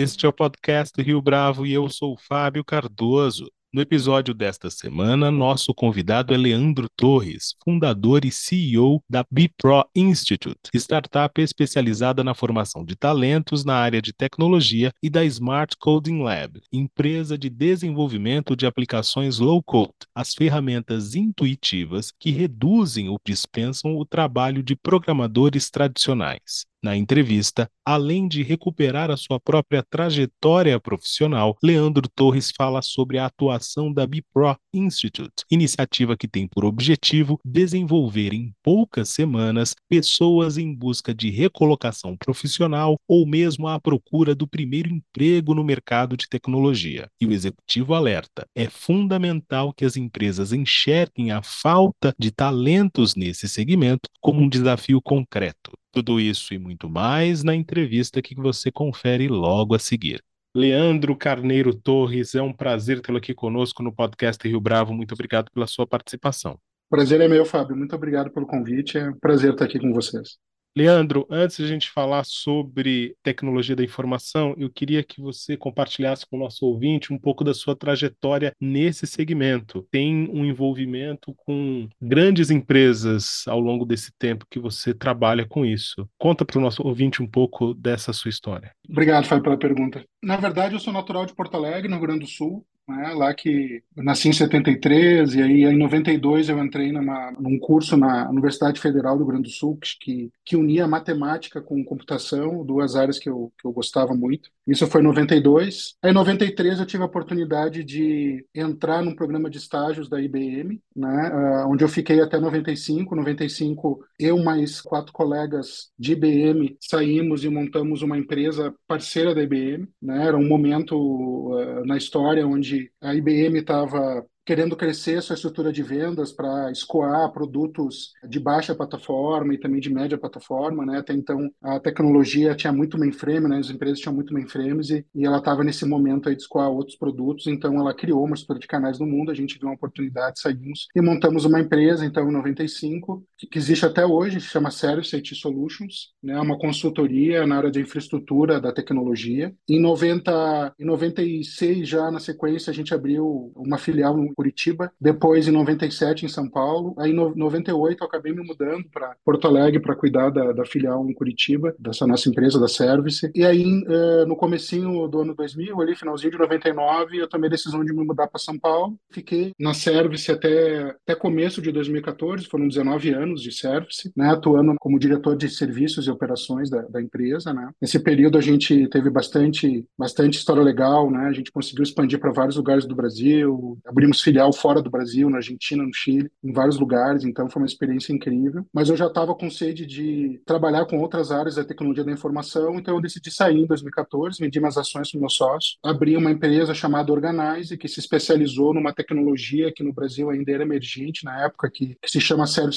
Este é o podcast Rio Bravo e eu sou Fábio Cardoso. No episódio desta semana, nosso convidado é Leandro Torres, fundador e CEO da BPro Institute, startup especializada na formação de talentos na área de tecnologia, e da Smart Coding Lab, empresa de desenvolvimento de aplicações low-code, as ferramentas intuitivas que reduzem ou dispensam o trabalho de programadores tradicionais. Na entrevista, além de recuperar a sua própria trajetória profissional, Leandro Torres fala sobre a atuação da BPRO Institute, iniciativa que tem por objetivo desenvolver em poucas semanas pessoas em busca de recolocação profissional ou mesmo à procura do primeiro emprego no mercado de tecnologia. E o executivo alerta: é fundamental que as empresas enxerguem a falta de talentos nesse segmento como um desafio concreto. Tudo isso e muito mais na entrevista que você confere logo a seguir. Leandro Carneiro Torres, é um prazer tê-lo aqui conosco no podcast Rio Bravo. Muito obrigado pela sua participação. Prazer é meu, Fábio. Muito obrigado pelo convite. É um prazer estar aqui com vocês. Leandro, antes de a gente falar sobre tecnologia da informação, eu queria que você compartilhasse com o nosso ouvinte um pouco da sua trajetória nesse segmento. Tem um envolvimento com grandes empresas ao longo desse tempo que você trabalha com isso. Conta para o nosso ouvinte um pouco dessa sua história. Obrigado, Fábio, pela pergunta. Na verdade, eu sou natural de Porto Alegre, no Rio Grande do Sul né? Lá que eu nasci em 73 e aí em 92 eu entrei numa, num curso na Universidade Federal do Rio Grande do Sul que, que unia matemática com computação, duas áreas que eu, que eu gostava muito. Isso foi em 92. Aí em 93 eu tive a oportunidade de entrar num programa de estágios da IBM, né? Uh, onde eu fiquei até 95. 95 eu mais quatro colegas de IBM saímos e montamos uma empresa parceira da IBM, né? Era um momento uh, na história onde a IBM estava querendo crescer sua estrutura de vendas para escoar produtos de baixa plataforma e também de média plataforma, né? Até então a tecnologia tinha muito mainframe, né? As empresas tinham muito mainframes e, e ela estava nesse momento aí de escoar outros produtos, então ela criou uma estrutura de canais no mundo, a gente viu uma oportunidade, saímos e montamos uma empresa, então em 95, que, existe até hoje, se chama Service IT Solutions, né? Uma consultoria na área de infraestrutura da tecnologia. Em 90, em 96 já na sequência a gente abriu uma filial no Curitiba, depois em 97 em São Paulo, aí em 98 eu acabei me mudando para Porto Alegre para cuidar da, da, filial em Curitiba, dessa nossa empresa da Service. E aí uh, no comecinho do ano 2000, ali finalzinho de 99, eu tomei a decisão de me mudar para São Paulo. Fiquei na Service até até começo de 2014, foram 19 anos de Service, né, atuando como diretor de serviços e operações da, da empresa, né. Nesse período a gente teve bastante bastante história legal, né? A gente conseguiu expandir para vários lugares do Brasil, abrimos filial fora do Brasil, na Argentina, no Chile, em vários lugares, então foi uma experiência incrível. Mas eu já estava com sede de trabalhar com outras áreas da tecnologia da informação, então eu decidi sair em 2014, vendi minhas ações para o meu sócio, abri uma empresa chamada Organize, que se especializou numa tecnologia que no Brasil ainda era emergente na época, que, que se chama Sério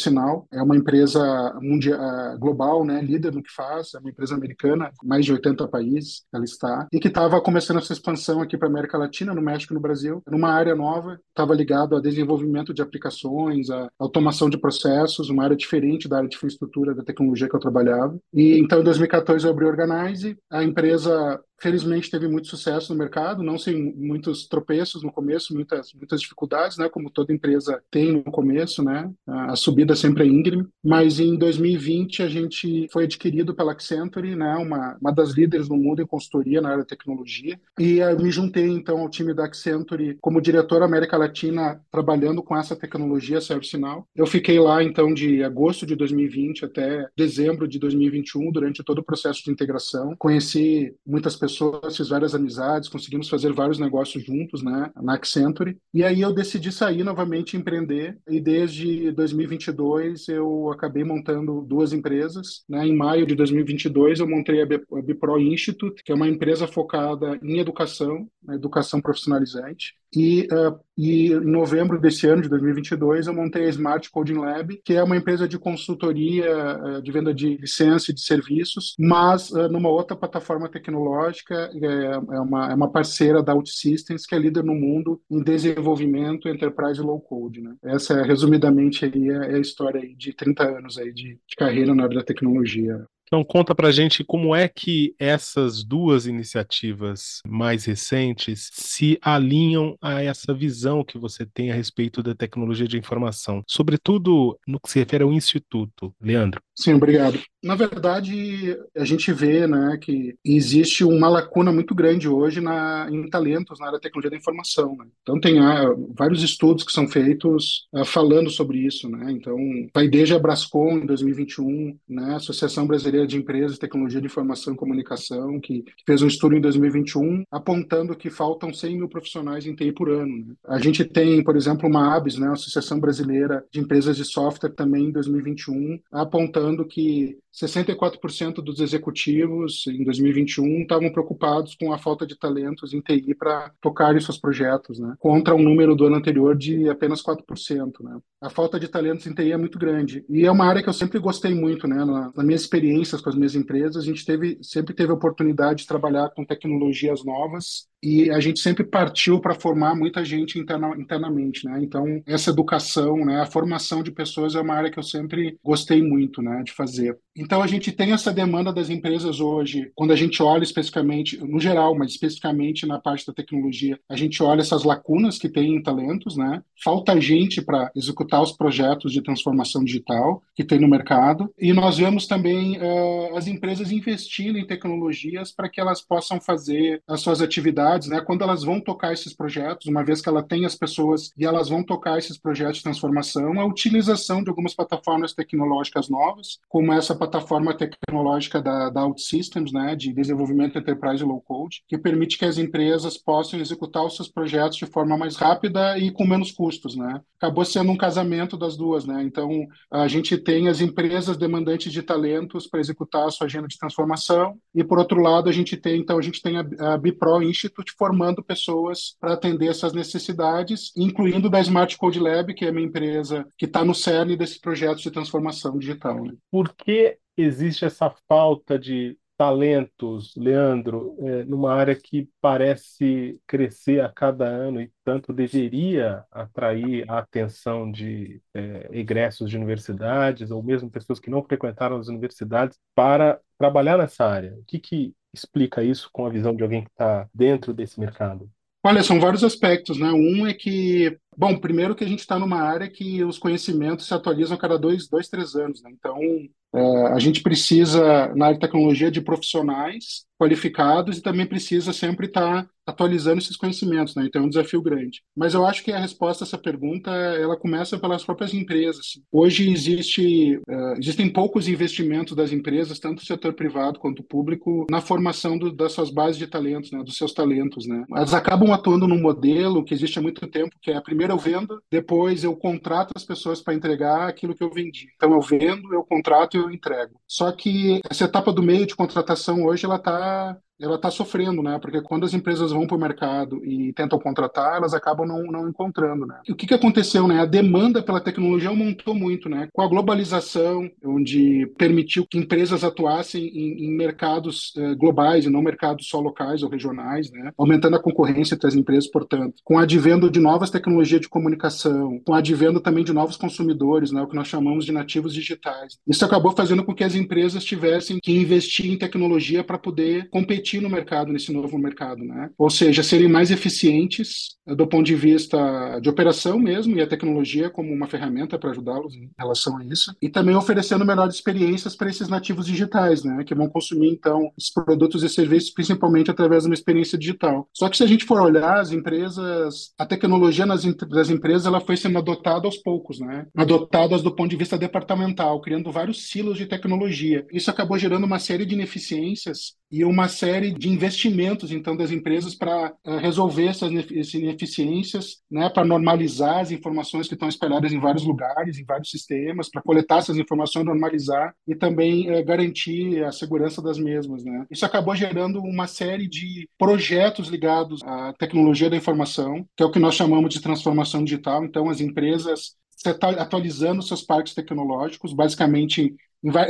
É uma empresa mundial, eh, global, né, líder no que faz, é uma empresa americana, mais de 80 países ela está, e que estava começando essa expansão aqui para América Latina, no México e no Brasil, numa área nova, estava ligado a desenvolvimento de aplicações, a automação de processos, uma área diferente da área de infraestrutura da tecnologia que eu trabalhava. E então, em 2014, eu abri a Organize. A empresa felizmente teve muito sucesso no mercado, não sem muitos tropeços no começo, muitas muitas dificuldades, né, como toda empresa tem no começo, né? A subida sempre é íngreme, mas em 2020 a gente foi adquirido pela Accenture, né, uma uma das líderes no mundo em consultoria na área de tecnologia, e eu me juntei então ao time da Accenture como diretor América Latina trabalhando com essa tecnologia ServiceNow. Eu fiquei lá então de agosto de 2020 até dezembro de 2021 durante todo o processo de integração. Conheci muitas pessoas pessoas, fiz várias amizades, conseguimos fazer vários negócios juntos, né, na Accenture. E aí eu decidi sair novamente empreender e desde 2022 eu acabei montando duas empresas, né? Em maio de 2022 eu montei a Bipro Institute, que é uma empresa focada em educação, na educação profissionalizante. E, uh, e em novembro desse ano, de 2022, eu montei a Smart Coding Lab, que é uma empresa de consultoria, uh, de venda de licença e de serviços, mas uh, numa outra plataforma tecnológica, é, é, uma, é uma parceira da OutSystems, que é líder no mundo em desenvolvimento enterprise low code. Né? Essa, resumidamente, aí é, é a história aí de 30 anos aí de, de carreira na área da tecnologia. Então conta pra gente como é que essas duas iniciativas mais recentes se alinham a essa visão que você tem a respeito da tecnologia de informação, sobretudo no que se refere ao Instituto. Leandro. Sim, obrigado. Na verdade, a gente vê né, que existe uma lacuna muito grande hoje na, em talentos na área da tecnologia da informação. Né? Então, tem ah, vários estudos que são feitos ah, falando sobre isso. Né? Então, vai desde a Brascom, em 2021, né, Associação Brasileira de Empresas de Tecnologia de Informação e Comunicação, que, que fez um estudo em 2021 apontando que faltam 100 mil profissionais em TI por ano. Né? A gente tem, por exemplo, uma ABS, né, Associação Brasileira de Empresas de Software, também em 2021, apontando que 64% dos executivos em 2021 estavam preocupados com a falta de talentos em TI para tocar seus projetos, né? contra um número do ano anterior de apenas 4%. Né? A falta de talentos em TI é muito grande. E é uma área que eu sempre gostei muito. Né? Na, nas minhas experiências com as minhas empresas, a gente teve, sempre teve a oportunidade de trabalhar com tecnologias novas e a gente sempre partiu para formar muita gente interna, internamente, né? Então essa educação, né, a formação de pessoas é uma área que eu sempre gostei muito, né, de fazer. Então a gente tem essa demanda das empresas hoje, quando a gente olha especificamente, no geral, mas especificamente na parte da tecnologia, a gente olha essas lacunas que tem em talentos, né? Falta gente para executar os projetos de transformação digital que tem no mercado e nós vemos também uh, as empresas investindo em tecnologias para que elas possam fazer as suas atividades né? Quando elas vão tocar esses projetos, uma vez que ela tem as pessoas e elas vão tocar esses projetos de transformação, a utilização de algumas plataformas tecnológicas novas, como essa plataforma tecnológica da, da OutSystems, né? De desenvolvimento enterprise low code, que permite que as empresas possam executar os seus projetos de forma mais rápida e com menos custos, né? Acabou sendo um casamento das duas, né? Então a gente tem as empresas demandantes de talentos para executar a sua agenda de transformação e por outro lado a gente tem então a gente tem a, a Bipro Institute formando pessoas para atender essas necessidades, incluindo da Smart Code Lab, que é a minha empresa que está no cerne desse projeto de transformação digital. Né? Por que existe essa falta de talentos, Leandro, é, numa área que parece crescer a cada ano e tanto deveria atrair a atenção de é, egressos de universidades ou mesmo pessoas que não frequentaram as universidades para trabalhar nessa área? O que, que explica isso com a visão de alguém que está dentro desse mercado? Olha, são vários aspectos, né? Um é que, bom, primeiro que a gente está numa área que os conhecimentos se atualizam a cada dois, dois três anos, né? Então, é, a gente precisa, na área de tecnologia, de profissionais qualificados e também precisa sempre estar tá atualizando esses conhecimentos, né? Então é um desafio grande. Mas eu acho que a resposta a essa pergunta ela começa pelas próprias empresas. Hoje existe uh, existem poucos investimentos das empresas, tanto do setor privado quanto público, na formação do, das suas bases de talentos, né? Dos seus talentos, né? Elas acabam atuando num modelo que existe há muito tempo, que é primeiro eu vendo, depois eu contrato as pessoas para entregar aquilo que eu vendi. Então eu vendo, eu contrato eu entrego. Só que essa etapa do meio de contratação hoje ela está ela está sofrendo, né? Porque quando as empresas vão para o mercado e tentam contratar, elas acabam não, não encontrando, né? E o que, que aconteceu, né? A demanda pela tecnologia aumentou muito, né? Com a globalização, onde permitiu que empresas atuassem em, em mercados eh, globais e não mercados só locais ou regionais, né? Aumentando a concorrência entre as empresas, portanto. Com o advento de novas tecnologias de comunicação, com o advento também de novos consumidores, né? O que nós chamamos de nativos digitais. Isso acabou fazendo com que as empresas tivessem que investir em tecnologia para poder competir competir no mercado, nesse novo mercado, né? Ou seja, serem mais eficientes eh, do ponto de vista de operação mesmo e a tecnologia como uma ferramenta para ajudá-los em relação a isso e também oferecendo melhores experiências para esses nativos digitais, né? Que vão consumir então os produtos e serviços principalmente através de uma experiência digital. Só que se a gente for olhar as empresas, a tecnologia nas das empresas ela foi sendo adotada aos poucos, né? Adotadas do ponto de vista departamental, criando vários silos de tecnologia. Isso acabou gerando uma série de ineficiências e uma série de investimentos então das empresas para uh, resolver essas ineficiências, né, para normalizar as informações que estão espalhadas em vários lugares, em vários sistemas, para coletar essas informações, normalizar e também uh, garantir a segurança das mesmas, né? Isso acabou gerando uma série de projetos ligados à tecnologia da informação, que é o que nós chamamos de transformação digital. Então, as empresas atualizando seus parques tecnológicos, basicamente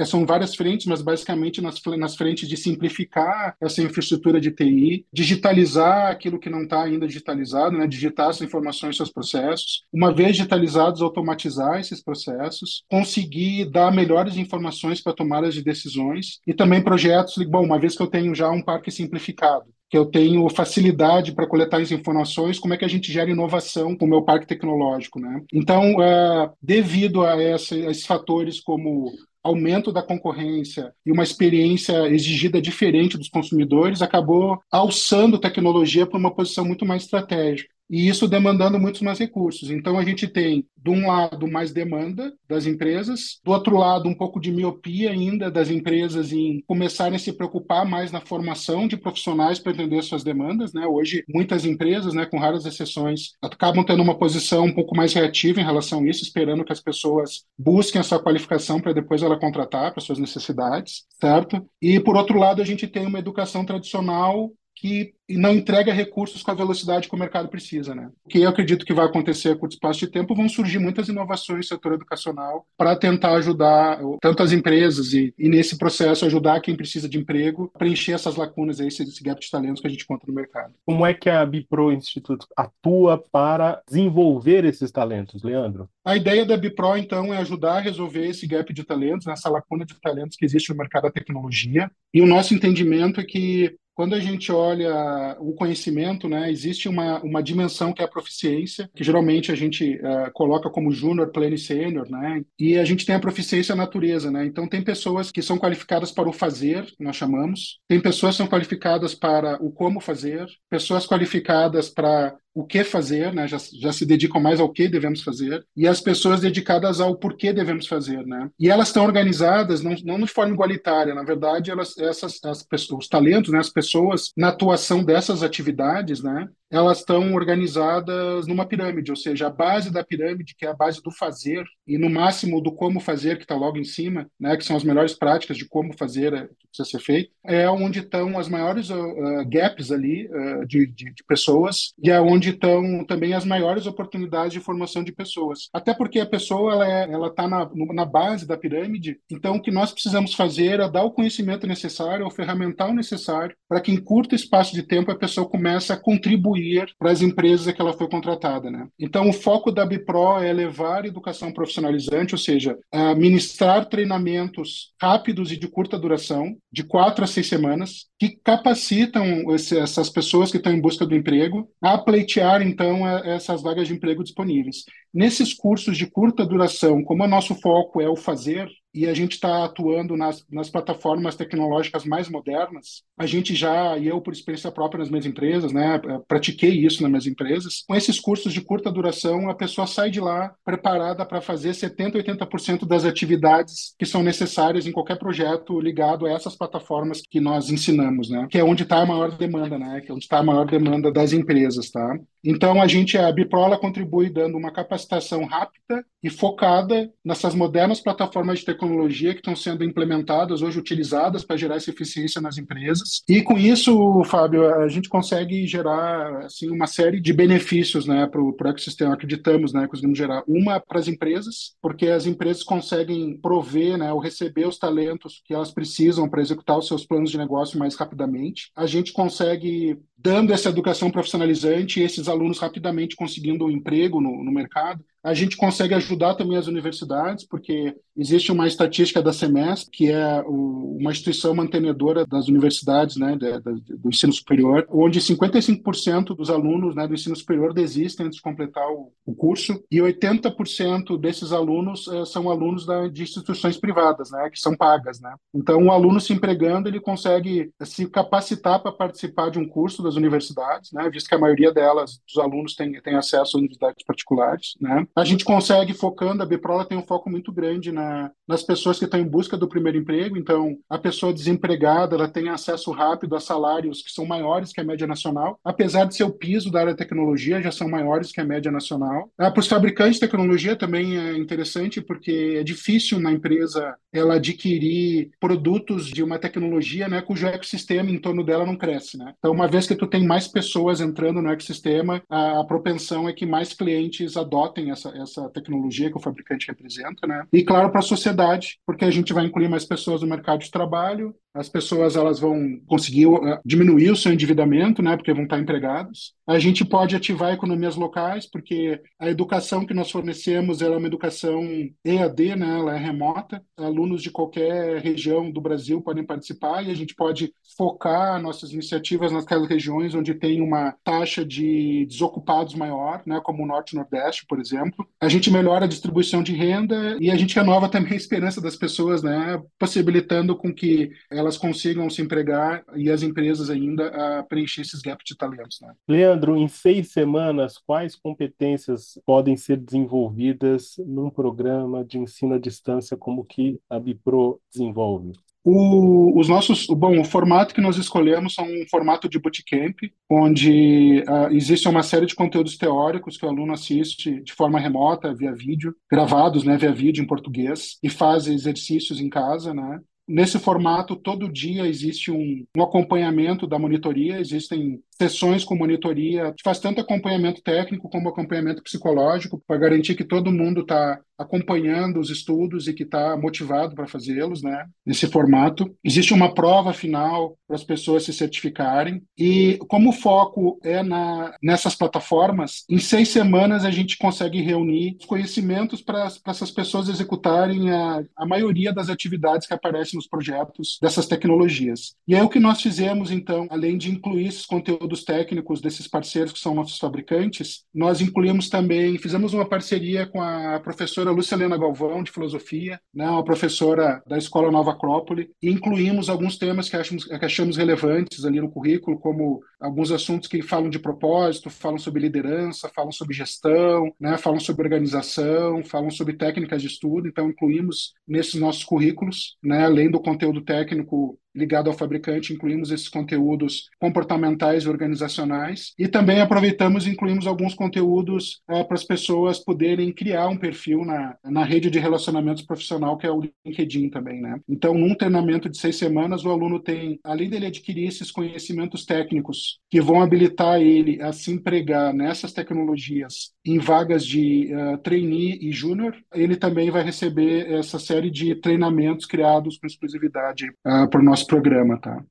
são várias frentes, mas basicamente nas, nas frentes de simplificar essa infraestrutura de TI, digitalizar aquilo que não está ainda digitalizado, né? digitar as informações, seus processos. Uma vez digitalizados, automatizar esses processos, conseguir dar melhores informações para tomadas de decisões e também projetos, bom, uma vez que eu tenho já um parque simplificado, que eu tenho facilidade para coletar as informações, como é que a gente gera inovação com o meu parque tecnológico, né? Então, é, devido a, essa, a esses fatores como aumento da concorrência e uma experiência exigida diferente dos consumidores, acabou alçando tecnologia para uma posição muito mais estratégica e isso demandando muitos mais recursos. Então a gente tem, de um lado, mais demanda das empresas, do outro lado, um pouco de miopia ainda das empresas em começarem a se preocupar mais na formação de profissionais para atender suas demandas. Né? Hoje, muitas empresas, né, com raras exceções, acabam tendo uma posição um pouco mais reativa em relação a isso, esperando que as pessoas busquem a sua qualificação para depois ela contratar para suas necessidades, certo? E, por outro lado, a gente tem uma educação tradicional que não entrega recursos com a velocidade que o mercado precisa, né? O que eu acredito que vai acontecer a curto espaço de tempo, vão surgir muitas inovações no setor educacional para tentar ajudar tanto as empresas e, e, nesse processo ajudar quem precisa de emprego, preencher essas lacunas aí, esse, esse gap de talentos que a gente encontra no mercado. Como é que a Bipro Instituto atua para desenvolver esses talentos, Leandro? A ideia da Bipro, então, é ajudar a resolver esse gap de talentos, essa lacuna de talentos que existe no mercado da tecnologia. E o nosso entendimento é que quando a gente olha o conhecimento, né, existe uma, uma dimensão que é a proficiência, que geralmente a gente uh, coloca como júnior, pleno e sênior, né, e a gente tem a proficiência natureza, né, então tem pessoas que são qualificadas para o fazer, nós chamamos, tem pessoas que são qualificadas para o como fazer, pessoas qualificadas para o que fazer, né? já, já se dedicam mais ao que devemos fazer, e as pessoas dedicadas ao porquê devemos fazer. Né? E elas estão organizadas não, não de forma igualitária, na verdade, elas, essas, as, os talentos, né? as pessoas na atuação dessas atividades, né? Elas estão organizadas numa pirâmide, ou seja, a base da pirâmide, que é a base do fazer, e no máximo do como fazer, que está logo em cima, né, que são as melhores práticas de como fazer é, que precisa ser feito, é onde estão as maiores uh, gaps ali uh, de, de, de, pessoas e é onde estão também as maiores oportunidades de formação de pessoas. Até porque a pessoa ela é, está na, na base da pirâmide, então o que nós precisamos fazer é dar o conhecimento necessário, o ferramental necessário, para que em curto espaço de tempo a pessoa comece a contribuir para as empresas que ela foi contratada. Né? Então, o foco da Bipro é levar educação profissionalizante, ou seja, ministrar treinamentos rápidos e de curta duração, de quatro a seis semanas, que capacitam essas pessoas que estão em busca do emprego a pleitear, então, essas vagas de emprego disponíveis. Nesses cursos de curta duração, como o nosso foco é o fazer, e a gente está atuando nas, nas plataformas tecnológicas mais modernas. A gente já, e eu por experiência própria nas minhas empresas, né, pratiquei isso nas minhas empresas. Com esses cursos de curta duração, a pessoa sai de lá preparada para fazer 70, 80% das atividades que são necessárias em qualquer projeto ligado a essas plataformas que nós ensinamos, né, que é onde está a maior demanda, né, que é onde está a maior demanda das empresas, tá? Então a gente, a Biprola contribui dando uma capacitação rápida e focada nessas modernas plataformas de tecnologia que estão sendo implementadas hoje, utilizadas para gerar essa eficiência nas empresas. E com isso, Fábio, a gente consegue gerar assim, uma série de benefícios né, para o ecossistema. Acreditamos, né, conseguimos gerar uma para as empresas, porque as empresas conseguem prover né, ou receber os talentos que elas precisam para executar os seus planos de negócio mais rapidamente. A gente consegue dando essa educação profissionalizante e esses alunos rapidamente conseguindo um emprego no, no mercado. A gente consegue ajudar também as universidades, porque existe uma estatística da SEMESP, que é o, uma instituição mantenedora das universidades né, de, de, do ensino superior, onde 55% dos alunos né, do ensino superior desistem antes de completar o, o curso, e 80% desses alunos eh, são alunos da, de instituições privadas, né, que são pagas. Né? Então, o aluno se empregando, ele consegue se capacitar para participar de um curso das universidades, né, visto que a maioria delas, dos alunos, tem, tem acesso a universidades particulares. Né? A gente consegue, focando, a Biprola tem um foco muito grande na, nas pessoas que estão em busca do primeiro emprego, então a pessoa desempregada ela tem acesso rápido a salários que são maiores que a média nacional, apesar de ser o piso da área de tecnologia, já são maiores que a média nacional. Ah, para os fabricantes de tecnologia também é interessante, porque é difícil na empresa ela adquirir produtos de uma tecnologia né, cujo ecossistema em torno dela não cresce. Né? Então, uma vez que tu tem mais pessoas entrando no ecossistema, a, a propensão é que mais clientes adotem essa essa, essa tecnologia que o fabricante representa, né? E claro, para a sociedade, porque a gente vai incluir mais pessoas no mercado de trabalho, as pessoas elas vão conseguir uh, diminuir o seu endividamento, né, porque vão estar empregados. A gente pode ativar economias locais, porque a educação que nós fornecemos é uma educação EAD, né, ela é remota. Alunos de qualquer região do Brasil podem participar e a gente pode focar nossas iniciativas naquelas regiões onde tem uma taxa de desocupados maior, né, como o Norte e Nordeste, por exemplo. A gente melhora a distribuição de renda e a gente renova também a esperança das pessoas, né, possibilitando com que elas consigam se empregar e as empresas ainda a preencher esses gaps de talentos. Né? Leandro, em seis semanas, quais competências podem ser desenvolvidas num programa de ensino à distância como que a Bipro desenvolve? O, os nossos, bom, o formato que nós escolhemos são um formato de bootcamp, onde uh, existe uma série de conteúdos teóricos que o aluno assiste de forma remota, via vídeo, gravados, né, via vídeo em português, e faz exercícios em casa, né, Nesse formato, todo dia existe um, um, acompanhamento da monitoria, existem sessões com monitoria, faz tanto acompanhamento técnico como acompanhamento psicológico, para garantir que todo mundo está acompanhando os estudos e que está motivado para fazê-los, né? Nesse formato. Existe uma prova final para as pessoas se certificarem. E como o foco é na, nessas plataformas, em seis semanas a gente consegue reunir os conhecimentos para essas pessoas executarem a, a maioria das atividades que aparecem nos projetos dessas tecnologias. E é o que nós fizemos, então, além de incluir esses conteúdos técnicos desses parceiros que são nossos fabricantes, nós incluímos também, fizemos uma parceria com a professora Helena Galvão, de filosofia, né, uma professora da Escola Nova Acrópole, e incluímos alguns temas que achamos, que achamos relevantes ali no currículo, como alguns assuntos que falam de propósito, falam sobre liderança, falam sobre gestão, né, falam sobre organização, falam sobre técnicas de estudo, então incluímos nesses nossos currículos, né, além do conteúdo técnico ligado ao fabricante, incluímos esses conteúdos comportamentais e organizacionais e também aproveitamos e incluímos alguns conteúdos é, para as pessoas poderem criar um perfil na, na rede de relacionamentos profissional que é o LinkedIn também, né? Então, num treinamento de seis semanas, o aluno tem, além dele adquirir esses conhecimentos técnicos que vão habilitar ele a se empregar nessas tecnologias em vagas de uh, trainee e júnior, ele também vai receber essa série de treinamentos criados com exclusividade uh, para o nosso programa, tá?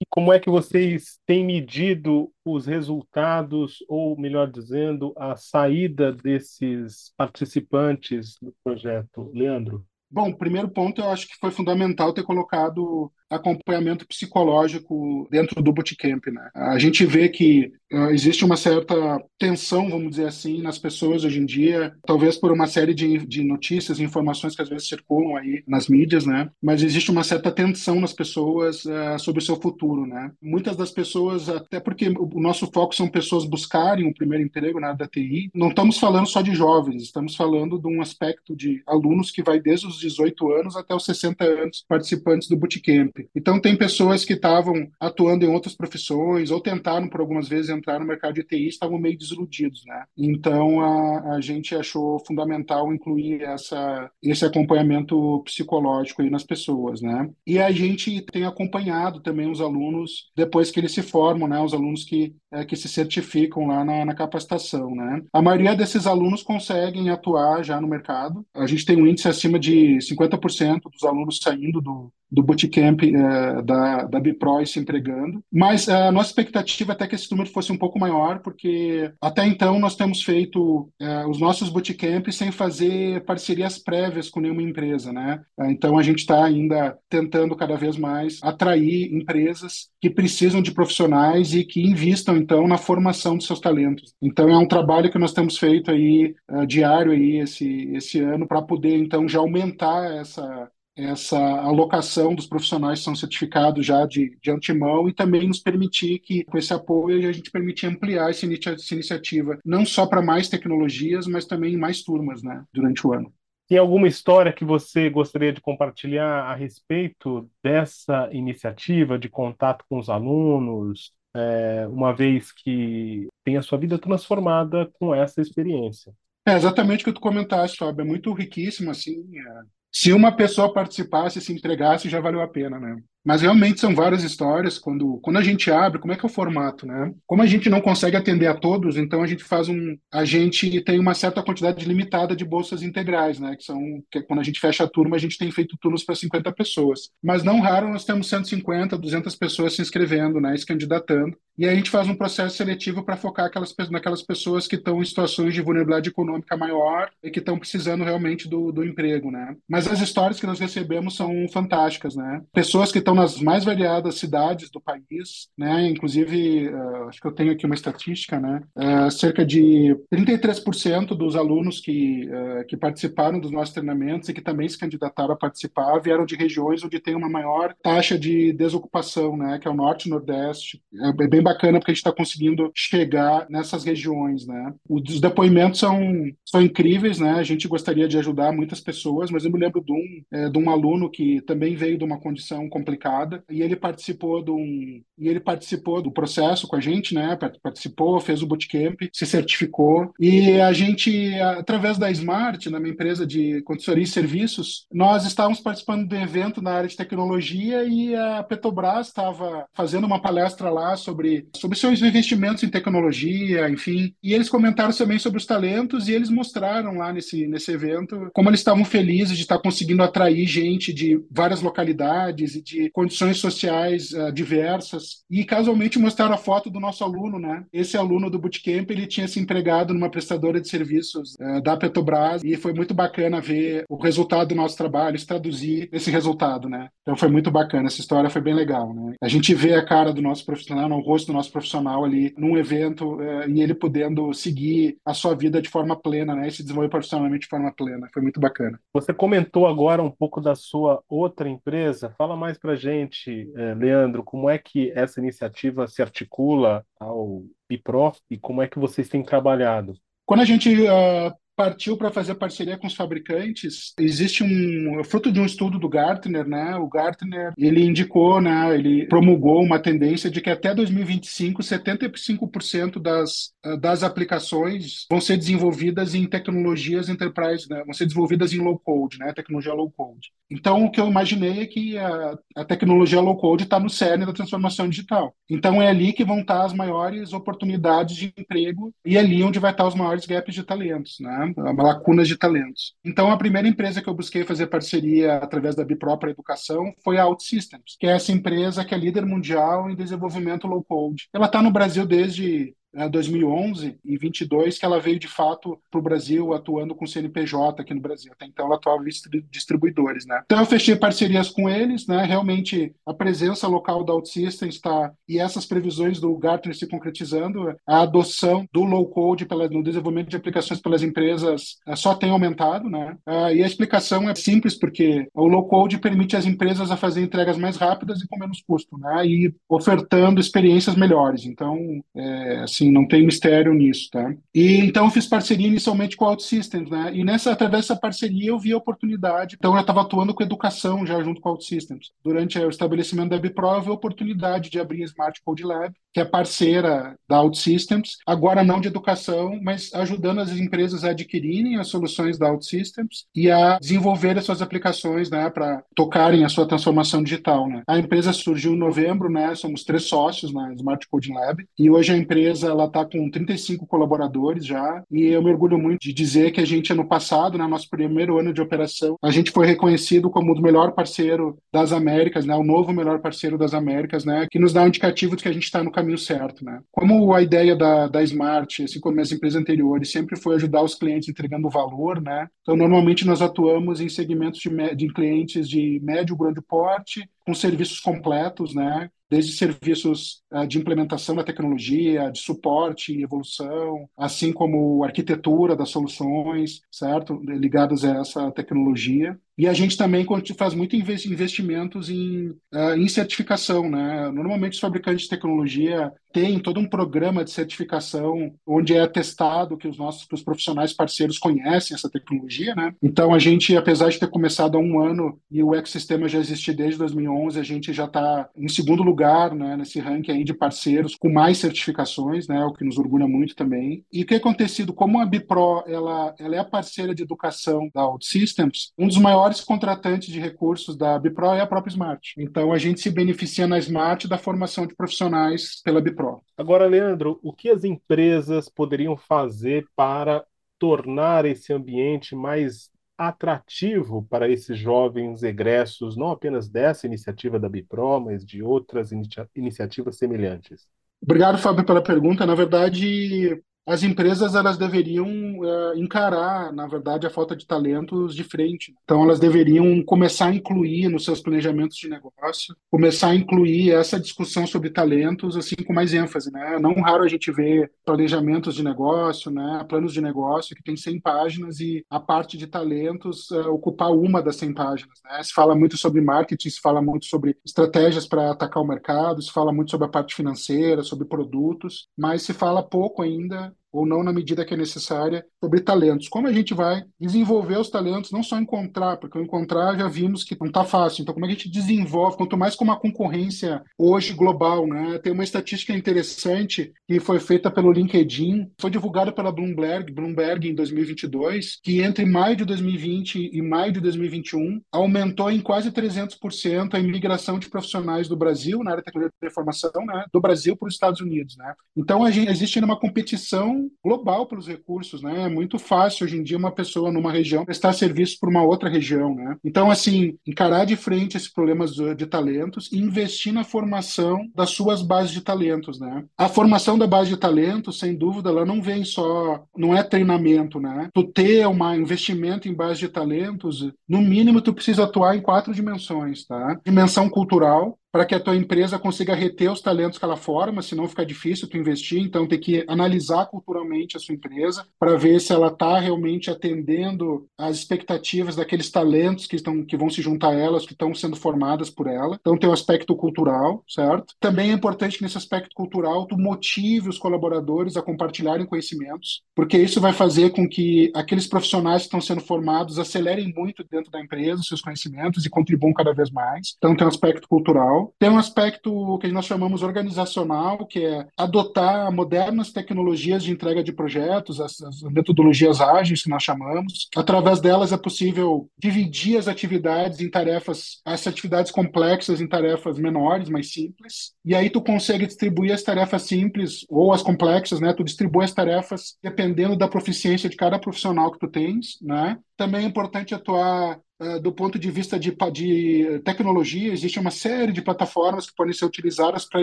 E como é que vocês têm medido os resultados, ou melhor dizendo, a saída desses participantes do projeto, Leandro? Bom, primeiro ponto, eu acho que foi fundamental ter colocado acompanhamento psicológico dentro do bootcamp, né? A gente vê que uh, existe uma certa tensão, vamos dizer assim, nas pessoas hoje em dia, talvez por uma série de, de notícias, informações que às vezes circulam aí nas mídias, né? Mas existe uma certa tensão nas pessoas uh, sobre o seu futuro, né? Muitas das pessoas, até porque o nosso foco são pessoas buscarem o primeiro emprego na área da TI, não estamos falando só de jovens, estamos falando de um aspecto de alunos que vai desde os 18 anos até os 60 anos participantes do bootcamp. Então, tem pessoas que estavam atuando em outras profissões ou tentaram por algumas vezes entrar no mercado de TI estavam meio desiludidos, né? Então, a, a gente achou fundamental incluir essa, esse acompanhamento psicológico aí nas pessoas, né? E a gente tem acompanhado também os alunos depois que eles se formam, né? Os alunos que, é, que se certificam lá na, na capacitação, né? A maioria desses alunos conseguem atuar já no mercado. A gente tem um índice acima de 50% dos alunos saindo do, do bootcamp é, da, da Bipro e se empregando. Mas é, a nossa expectativa é até que esse número fosse um pouco maior, porque até então nós temos feito é, os nossos bootcamps sem fazer parcerias prévias com nenhuma empresa, né? Então a gente está ainda tentando cada vez mais atrair empresas que precisam de profissionais e que invistam então na formação dos seus talentos. Então é um trabalho que nós temos feito aí diário aí esse esse ano para poder então já aumentar essa essa alocação dos profissionais que são certificados já de, de antemão e também nos permitir que, com esse apoio, a gente permitir ampliar essa, essa iniciativa, não só para mais tecnologias, mas também mais turmas né, durante o ano. Tem alguma história que você gostaria de compartilhar a respeito dessa iniciativa de contato com os alunos, é, uma vez que tem a sua vida transformada com essa experiência? É exatamente o que tu comentaste, Fábio. É muito riquíssimo, assim. É se uma pessoa participasse, se entregasse, já valeu a pena, né? Mas realmente são várias histórias. Quando, quando a gente abre, como é que é o formato, né? Como a gente não consegue atender a todos, então a gente faz um. A gente tem uma certa quantidade limitada de bolsas integrais, né? Que são. Que é quando a gente fecha a turma, a gente tem feito turnos para 50 pessoas. Mas não raro nós temos 150, 200 pessoas se inscrevendo, né? Se candidatando. E aí a gente faz um processo seletivo para focar aquelas, naquelas pessoas que estão em situações de vulnerabilidade econômica maior e que estão precisando realmente do, do emprego, né? Mas as histórias que nós recebemos são fantásticas, né? Pessoas que estão nas mais variadas cidades do país, né? Inclusive, uh, acho que eu tenho aqui uma estatística, né? Uh, cerca de 33% dos alunos que, uh, que participaram dos nossos treinamentos e que também se candidataram a participar vieram de regiões onde tem uma maior taxa de desocupação, né? Que é o Norte e Nordeste. É bem bacana porque a gente está conseguindo chegar nessas regiões, né? Os depoimentos são, são incríveis, né? A gente gostaria de ajudar muitas pessoas, mas eu me lembro de um, é, de um aluno que também veio de uma condição complicada e ele participou de um, e ele participou do processo com a gente, né? Participou, fez o bootcamp, se certificou e a gente, através da Smart, na minha empresa de consultoria e serviços, nós estávamos participando um evento na área de tecnologia e a Petrobras estava fazendo uma palestra lá sobre sobre seus investimentos em tecnologia, enfim, e eles comentaram também sobre os talentos e eles mostraram lá nesse nesse evento como eles estavam felizes de estar conseguindo atrair gente de várias localidades e de condições sociais uh, diversas e casualmente mostraram a foto do nosso aluno, né? Esse aluno do bootcamp, ele tinha se empregado numa prestadora de serviços uh, da Petrobras e foi muito bacana ver o resultado do nosso trabalho, se traduzir esse resultado, né? Então foi muito bacana, essa história foi bem legal, né? A gente vê a cara do nosso profissional, o rosto do nosso profissional ali num evento uh, e ele podendo seguir a sua vida de forma plena, né? E se desenvolver profissionalmente de forma plena. Foi muito bacana. Você comentou agora um pouco da sua outra empresa. Fala mais pra gente, eh, Leandro, como é que essa iniciativa se articula ao BIPRO e como é que vocês têm trabalhado? Quando a gente uh, partiu para fazer parceria com os fabricantes. Existe um fruto de um estudo do Gartner, né? O Gartner ele indicou, né? Ele promulgou uma tendência de que até 2025 75% das das aplicações vão ser desenvolvidas em tecnologias enterprise, né? Vão ser desenvolvidas em low code, né? Tecnologia low code. Então o que eu imaginei é que a, a tecnologia low code está no cerne da transformação digital. Então é ali que vão estar tá as maiores oportunidades de emprego e é ali onde vai estar tá os maiores gaps de talentos, né? Lacunas de talentos. Então, a primeira empresa que eu busquei fazer parceria através da Biprópria Educação foi a OutSystems, que é essa empresa que é líder mundial em desenvolvimento low code. Ela está no Brasil desde 2011 e 22 que ela veio de fato para o Brasil atuando com CNPJ aqui no Brasil. Até então ela atuava distribuidores, né? Então eu fechei parcerias com eles, né? Realmente a presença local da OutSystems está e essas previsões do Gartner se concretizando, a adoção do low code pela, no desenvolvimento de aplicações pelas empresas eh, só tem aumentado, né? Ah, e a explicação é simples porque o low code permite às empresas a fazer entregas mais rápidas e com menos custo, né? E ofertando experiências melhores. Então, é, assim assim, não tem mistério nisso, tá? E então eu fiz parceria inicialmente com a OutSystems, né? E nessa através dessa parceria eu vi a oportunidade. Então eu estava atuando com educação já junto com a OutSystems. Durante o estabelecimento da BPRO, eu vi a oportunidade de abrir a Smart Code Lab, que é parceira da OutSystems, agora não de educação, mas ajudando as empresas a adquirirem as soluções da OutSystems e a desenvolver as suas aplicações, né, para tocarem a sua transformação digital, né? A empresa surgiu em novembro, né? Somos três sócios na Smart Code Lab e hoje a empresa está com 35 colaboradores já, e eu me orgulho muito de dizer que a gente, ano passado, né, nosso primeiro ano de operação, a gente foi reconhecido como o melhor parceiro das Américas, né, o novo melhor parceiro das Américas, né, que nos dá um indicativo de que a gente está no caminho certo. Né. Como a ideia da, da Smart, assim como as empresas anteriores, sempre foi ajudar os clientes entregando valor, né, então normalmente nós atuamos em segmentos de, de clientes de médio, grande porte, com serviços completos, né, desde serviços de implementação da tecnologia, de suporte e evolução, assim como arquitetura das soluções, certo? Ligadas a essa tecnologia. E a gente também faz muito investimentos em, uh, em certificação, né? Normalmente os fabricantes de tecnologia têm todo um programa de certificação onde é testado que os nossos que os profissionais parceiros conhecem essa tecnologia, né? Então a gente, apesar de ter começado há um ano e o ecossistema já existir desde 2011, a gente já está em segundo lugar, né? Nesse ranking aí de parceiros com mais certificações, né? O que nos orgulha muito também. E o que é acontecido? Como a Bipro ela ela é a parceira de educação da OutSystems, um dos maiores maiores contratantes de recursos da Bipro é a própria Smart. Então, a gente se beneficia na Smart da formação de profissionais pela Bipro. Agora, Leandro, o que as empresas poderiam fazer para tornar esse ambiente mais atrativo para esses jovens egressos, não apenas dessa iniciativa da Bipro, mas de outras inicia iniciativas semelhantes? Obrigado, Fábio, pela pergunta. Na verdade, as empresas elas deveriam uh, encarar, na verdade, a falta de talentos de frente. Então, elas deveriam começar a incluir nos seus planejamentos de negócio, começar a incluir essa discussão sobre talentos assim com mais ênfase, né? Não raro a gente vê planejamentos de negócio, né, planos de negócio que tem 100 páginas e a parte de talentos uh, ocupar uma das 100 páginas, né? Se fala muito sobre marketing, se fala muito sobre estratégias para atacar o mercado, se fala muito sobre a parte financeira, sobre produtos, mas se fala pouco ainda ou não na medida que é necessária, sobre talentos. Como a gente vai desenvolver os talentos, não só encontrar, porque encontrar já vimos que não está fácil. Então, como a gente desenvolve, quanto mais com uma concorrência hoje global, né? Tem uma estatística interessante que foi feita pelo LinkedIn, foi divulgada pela Bloomberg, Bloomberg em 2022, que entre maio de 2020 e maio de 2021 aumentou em quase 300% a imigração de profissionais do Brasil na área de tecnologia de informação, né? Do Brasil para os Estados Unidos, né? Então, a gente existe uma competição global pelos recursos, né? É muito fácil hoje em dia uma pessoa numa região prestar serviço para uma outra região, né? Então, assim, encarar de frente esses problemas de talentos e investir na formação das suas bases de talentos, né? A formação da base de talentos, sem dúvida, ela não vem só, não é treinamento, né? Tu ter um investimento em base de talentos, no mínimo tu precisa atuar em quatro dimensões, tá? Dimensão cultural, para que a tua empresa consiga reter os talentos que ela forma, senão fica difícil tu investir, então tem que analisar culturalmente a sua empresa para ver se ela está realmente atendendo às expectativas daqueles talentos que estão que vão se juntar a elas, que estão sendo formadas por ela. Então tem o aspecto cultural, certo? Também é importante que nesse aspecto cultural tu motive os colaboradores a compartilharem conhecimentos, porque isso vai fazer com que aqueles profissionais que estão sendo formados acelerem muito dentro da empresa seus conhecimentos e contribuam cada vez mais. Então tem um aspecto cultural tem um aspecto que nós chamamos organizacional, que é adotar modernas tecnologias de entrega de projetos, as, as metodologias ágeis que nós chamamos. Através delas é possível dividir as atividades em tarefas, as atividades complexas em tarefas menores, mais simples. E aí tu consegue distribuir as tarefas simples ou as complexas, né? Tu distribui as tarefas dependendo da proficiência de cada profissional que tu tens, né? Também é importante atuar do ponto de vista de, de tecnologia. Existe uma série de plataformas que podem ser utilizadas para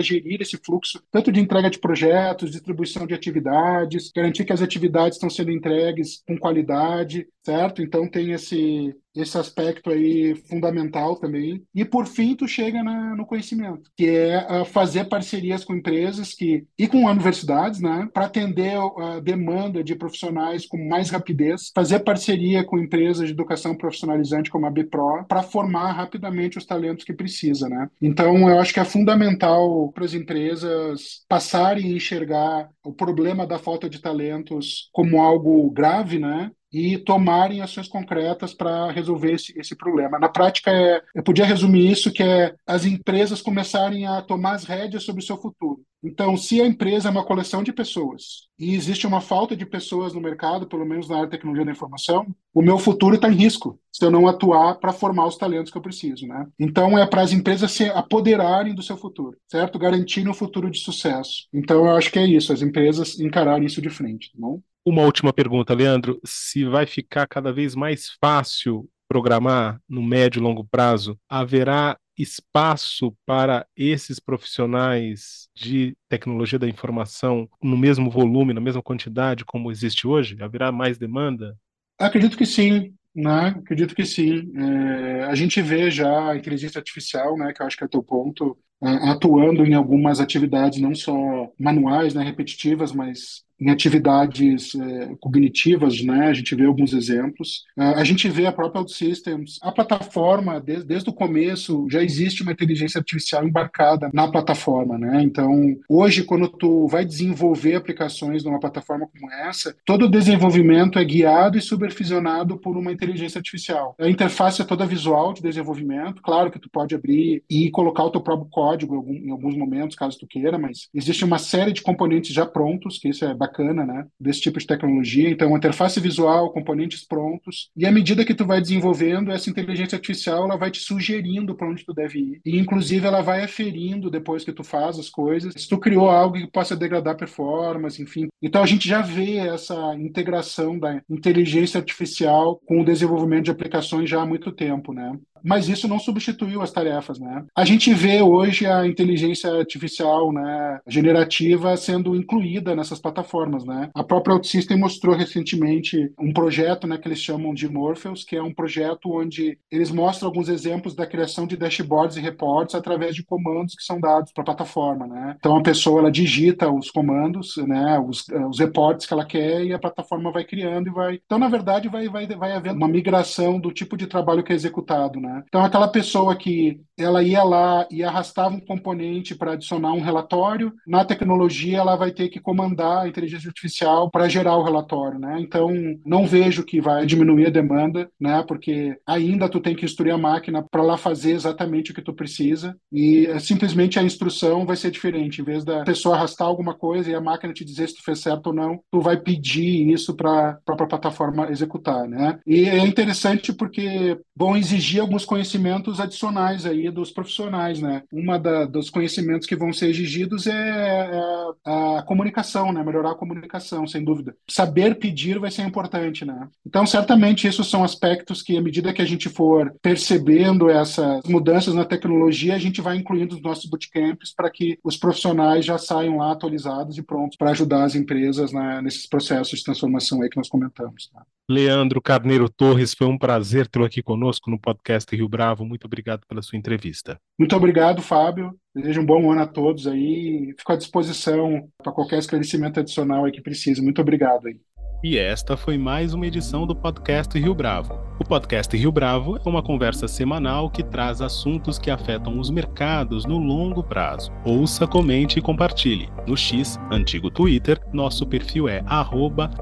gerir esse fluxo, tanto de entrega de projetos, distribuição de atividades, garantir que as atividades estão sendo entregues com qualidade, certo? Então tem esse esse aspecto aí fundamental também. E por fim, tu chega na, no conhecimento, que é uh, fazer parcerias com empresas que e com universidades, né, para atender a demanda de profissionais com mais rapidez, fazer parceria com empresas de educação profissionalizante como a Bipro para formar rapidamente os talentos que precisa, né? Então, eu acho que é fundamental para as empresas passarem a enxergar o problema da falta de talentos como algo grave, né? E tomarem ações concretas para resolver esse, esse problema. Na prática, é, eu podia resumir isso que é as empresas começarem a tomar as rédeas sobre o seu futuro. Então, se a empresa é uma coleção de pessoas e existe uma falta de pessoas no mercado, pelo menos na área de tecnologia da informação, o meu futuro está em risco se eu não atuar para formar os talentos que eu preciso, né? Então, é para as empresas se apoderarem do seu futuro, certo? Garantir um futuro de sucesso. Então, eu acho que é isso, as empresas encararem isso de frente, tá bom? Uma última pergunta, Leandro. Se vai ficar cada vez mais fácil programar no médio e longo prazo, haverá espaço para esses profissionais de tecnologia da informação no mesmo volume, na mesma quantidade como existe hoje? Haverá mais demanda? Acredito que sim. Né? Acredito que sim. É, a gente vê já a inteligência artificial, né, que eu acho que é teu ponto, atuando em algumas atividades não só manuais, né, repetitivas, mas em atividades é, cognitivas, né? A gente vê alguns exemplos. a gente vê a própria OutSystems, a plataforma desde, desde o começo já existe uma inteligência artificial embarcada na plataforma, né? Então hoje quando tu vai desenvolver aplicações numa plataforma como essa, todo o desenvolvimento é guiado e supervisionado por uma inteligência artificial. A interface é toda visual de desenvolvimento, claro que tu pode abrir e colocar o teu próprio código código em alguns momentos, caso tu queira, mas existe uma série de componentes já prontos, que isso é bacana, né? Desse tipo de tecnologia. Então, interface visual, componentes prontos. E à medida que tu vai desenvolvendo, essa inteligência artificial ela vai te sugerindo para onde tu deve ir. E, inclusive, ela vai aferindo depois que tu faz as coisas. Se tu criou algo que possa degradar performance, enfim. Então, a gente já vê essa integração da inteligência artificial com o desenvolvimento de aplicações já há muito tempo, né? Mas isso não substituiu as tarefas, né? A gente vê hoje a inteligência artificial, né, generativa sendo incluída nessas plataformas, né? A própria OutSystem mostrou recentemente um projeto, né, que eles chamam de Morpheus, que é um projeto onde eles mostram alguns exemplos da criação de dashboards e reports através de comandos que são dados para a plataforma, né? Então a pessoa ela digita os comandos, né, os, os reports que ela quer e a plataforma vai criando e vai. Então na verdade vai vai vai havendo uma migração do tipo de trabalho que é executado, né? Então, aquela pessoa que ela ia lá e arrastava um componente para adicionar um relatório, na tecnologia ela vai ter que comandar a inteligência artificial para gerar o relatório, né? Então, não vejo que vai diminuir a demanda, né? Porque ainda tu tem que instruir a máquina para lá fazer exatamente o que tu precisa e é, simplesmente a instrução vai ser diferente. Em vez da pessoa arrastar alguma coisa e a máquina te dizer se tu fez certo ou não, tu vai pedir isso para a própria plataforma executar, né? E é interessante porque vão exigir alguns conhecimentos adicionais aí dos profissionais, né? Uma da, dos conhecimentos que vão ser exigidos é a, é a, comunicação, né? Melhorar a comunicação, sem dúvida. Saber pedir vai ser importante, né? Então, certamente, esses são aspectos que, à medida que a gente for percebendo essas mudanças na tecnologia, a gente vai incluindo nos nossos bootcamps para que os profissionais já saiam lá atualizados e prontos para ajudar as empresas né, nesses processos de transformação aí que nós comentamos. Tá? Leandro Carneiro Torres, foi um prazer tê-lo aqui conosco no podcast Rio Bravo. Muito obrigado pela sua entrevista. Muito obrigado, Fábio. Desejo um bom ano a todos aí. Fico à disposição para qualquer esclarecimento adicional aí que precise. Muito obrigado aí. E esta foi mais uma edição do podcast Rio Bravo. O podcast Rio Bravo é uma conversa semanal que traz assuntos que afetam os mercados no longo prazo. Ouça, comente e compartilhe. No X, antigo Twitter, nosso perfil é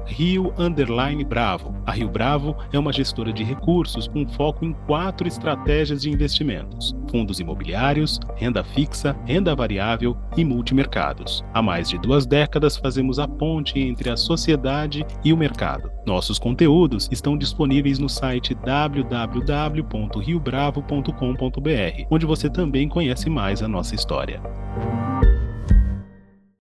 Rio Bravo. A Rio Bravo é uma gestora de recursos com foco em quatro estratégias de investimentos: fundos imobiliários, renda fixa, renda variável e multimercados. Há mais de duas décadas fazemos a ponte entre a sociedade e o mercado. Nossos conteúdos estão disponíveis no site www.riobravo.com.br, onde você também conhece mais a nossa história.